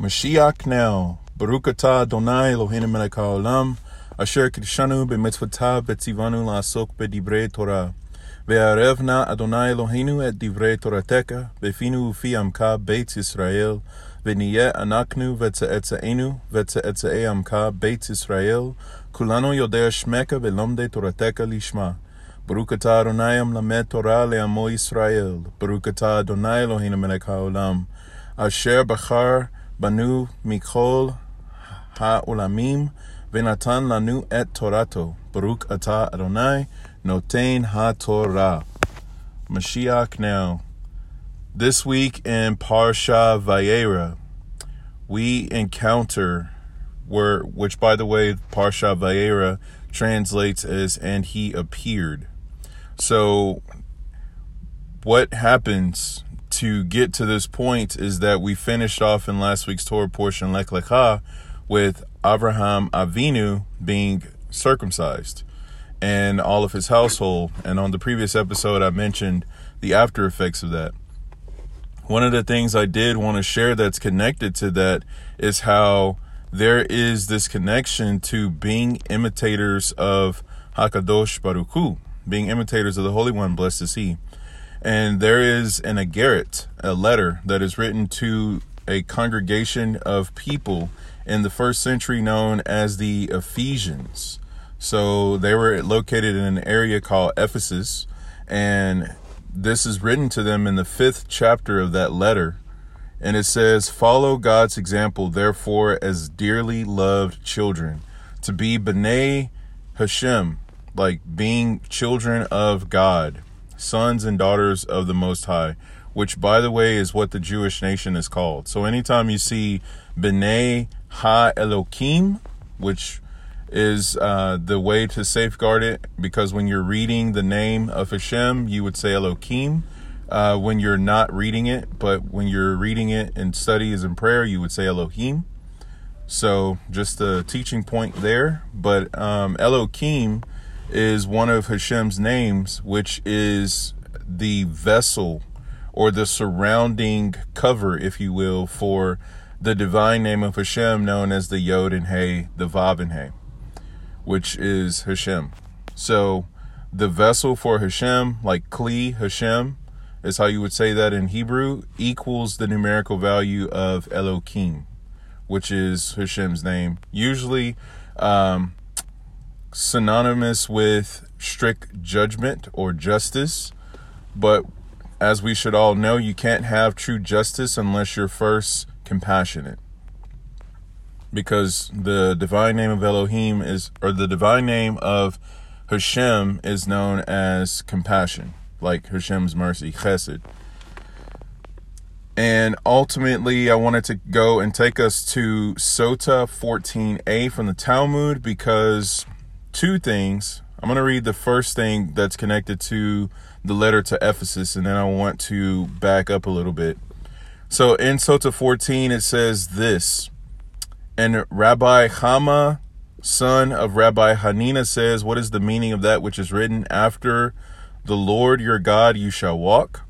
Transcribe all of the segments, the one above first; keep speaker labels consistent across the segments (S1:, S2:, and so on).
S1: Mashiach now. Baruch atah Adonai Eloheinu melech haolam, asher kidshanu b'mitzvotav betzivanu la'asok b'divrei Torah. Ve'arev na Adonai Eloheinu et divrei Torateka, befinu ufi amka beitz Yisrael, ve'niyeh anaknu ve'tze'etze'enu ve'tze'etze'e amka beitz Yisrael, kulano yodea shmeka ve'lomde Torateka lishma. Baruch atah Adonai amlamed Torah le'amo Yisrael. Baruch atah Adonai Eloheinu melech haolam, asher bachar banu mikol ha'olamim venatan lanu et torato. Baruch atah Adonai noten ha'torah. Mashiach now. This week in Parsha Vayera, we encounter where, which by the way, Parsha Vayera translates as "and he appeared." So, what happens to get to this point is that we finished off in last week's Torah portion, Lech Lecha, with Abraham Avinu being circumcised and all of his household. And on the previous episode, I mentioned the after effects of that. One of the things I did want to share that's connected to that is how there is this connection to being imitators of Hakadosh Baruch Hu, being imitators of the Holy One, blessed is He. And there is an Agarit, a letter that is written to a congregation of people in the first century known as the Ephesians. So they were located in an area called Ephesus, and this is written to them in the fifth chapter of that letter. And it says, Follow God's example, therefore, as dearly loved children, to be B'nai Hashem, like being children of God sons and daughters of the Most High, which, by the way, is what the Jewish nation is called. So anytime you see B'nai Ha Elokim, which is uh, the way to safeguard it, because when you're reading the name of Hashem, you would say Elokim. Uh, when you're not reading it, but when you're reading it in studies and prayer, you would say Elohim. So just a teaching point there. But um, Elohim is one of Hashem's names, which is the vessel or the surrounding cover, if you will, for the divine name of Hashem known as the Yod and Hey, the Vav and Hey, which is Hashem. So the vessel for Hashem, like Kli Hashem, is how you would say that in Hebrew, equals the numerical value of Elohim, which is Hashem's name. Usually, um, synonymous with strict judgment or justice, but as we should all know, you can't have true justice unless you're first compassionate. Because the divine name of Elohim is, or the divine name of Hashem is known as compassion, like Hashem's mercy, chesed. And ultimately, I wanted to go and take us to Sota 14a from the Talmud because two things. I'm going to read the first thing that's connected to the letter to Ephesus, and then I want to back up a little bit. So in Sota 14, it says this And Rabbi Hama, son of Rabbi Hanina, says, What is the meaning of that which is written after the Lord your God you shall walk?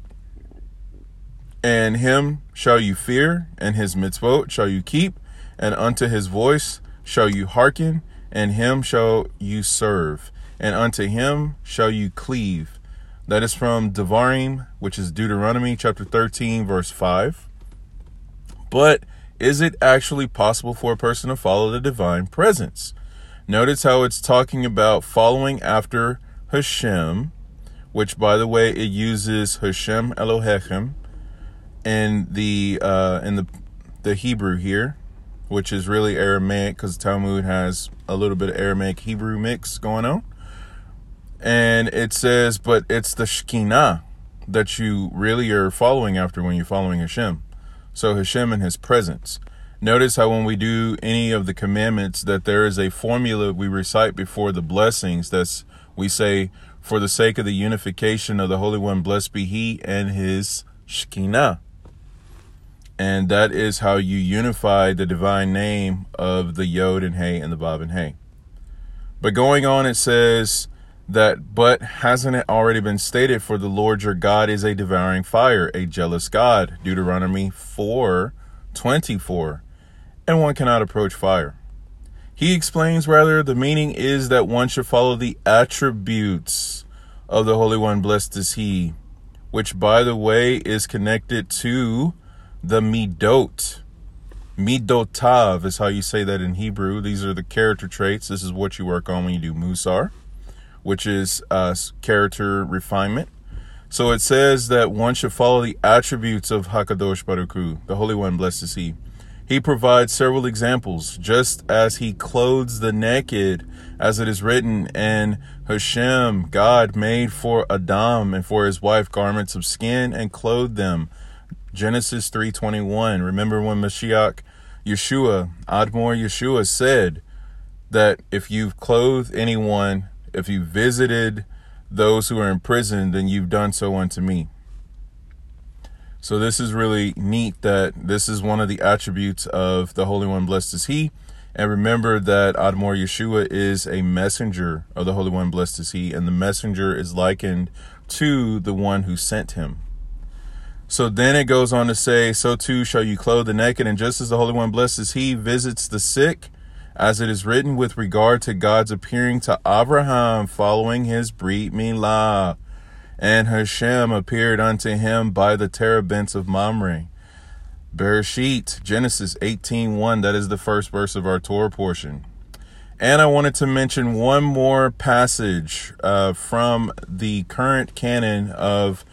S1: And him shall you fear, and his mitzvot shall you keep, and unto his voice shall you hearken, and him shall you serve, and unto him shall you cleave. That is from Devarim, which is Deuteronomy chapter 13, verse 5. But is it actually possible for a person to follow the divine presence? Notice how it's talking about following after Hashem, which, by the way, it uses Hashem Elohechem in the uh, in the the Hebrew here, which is really Aramaic because Talmud has a little bit of Aramaic Hebrew mix going on. And it says, but it's the Shekinah that you really are following after when you're following Hashem. So Hashem and his presence. Notice how when we do any of the commandments that there is a formula we recite before the blessings that's we say for the sake of the unification of the Holy One blessed be he and his Shekinah. And that is how you unify the divine name of the Yod and Hey and the Vav and Hey. But going on, it says that, but hasn't it already been stated, for the Lord your God is a devouring fire, a jealous God? Deuteronomy 4 24. and one cannot approach fire. He explains rather the meaning is that one should follow the attributes of the Holy One, blessed is He, which by the way is connected to the midot. Midotav is how you say that in Hebrew. These are the character traits. This is what you work on when you do Musar, which is uh, character refinement. So it says that one should follow the attributes of Hakadosh Baruch Hu, the Holy One, blessed is He. He provides several examples, just as He clothes the naked, as it is written, and Hashem, God, made for Adam and for his wife garments of skin and clothed them. Genesis 3:21. Remember when Mashiach, Yeshua, Admor Yeshua said that if you've clothed anyone, if you visited those who are in prison, then you've done so unto me. So this is really neat that this is one of the attributes of the Holy One, blessed is He. And remember that Admor Yeshua is a messenger of the Holy One, blessed is He, and the messenger is likened to the one who sent him. So then it goes on to say, So too shall you clothe the naked, and just as the Holy One, blesses, He, visits the sick as it is written with regard to God's appearing to Abraham following his Brit Milah. And Hashem appeared unto him by the terebinths of Mamre. Bereshit, Genesis 18.1, that is the first verse of our Torah portion. And I wanted to mention one more passage uh, from the current canon of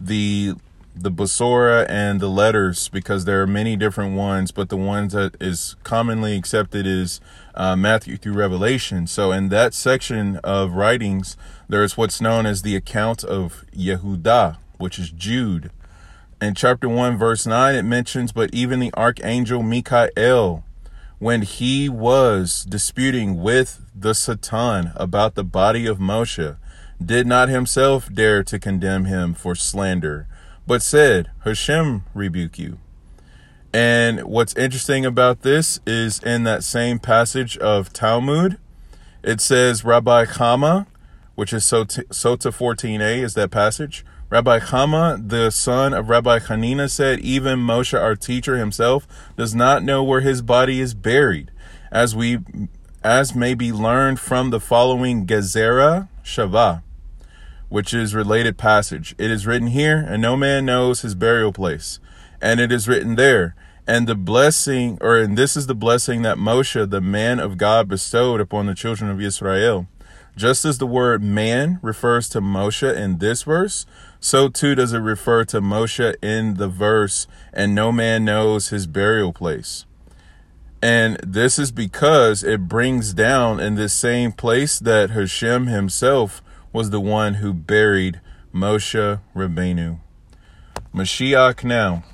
S1: the the Basora and the letters because there are many different ones, but the ones that is commonly accepted is uh, Matthew through Revelation. So in that section of writings, there's what's known as the account of Yehuda, which is Jude. In chapter 1, verse 9, it mentions, but even the archangel Michael, when he was disputing with the Satan about the body of Moshe, did not himself dare to condemn him for slander but said, Hashem rebuke you. And what's interesting about this is in that same passage of Talmud, it says Rabbi Chama, which is Sota 14a, is that passage. Rabbi Chama, the son of Rabbi Hanina, said, Even Moshe, our teacher himself, does not know where his body is buried, as we as may be learned from the following Gezerah Shavah which is related passage. It is written here, and no man knows his burial place. And it is written there, and the blessing, or and this is the blessing that Moshe, the man of God, bestowed upon the children of Israel. Just as the word man refers to Moshe in this verse, so too does it refer to Moshe in the verse, and no man knows his burial place. And this is because it brings down in this same place that Hashem himself was the one who buried Moshe Rabbeinu. Mashiach now.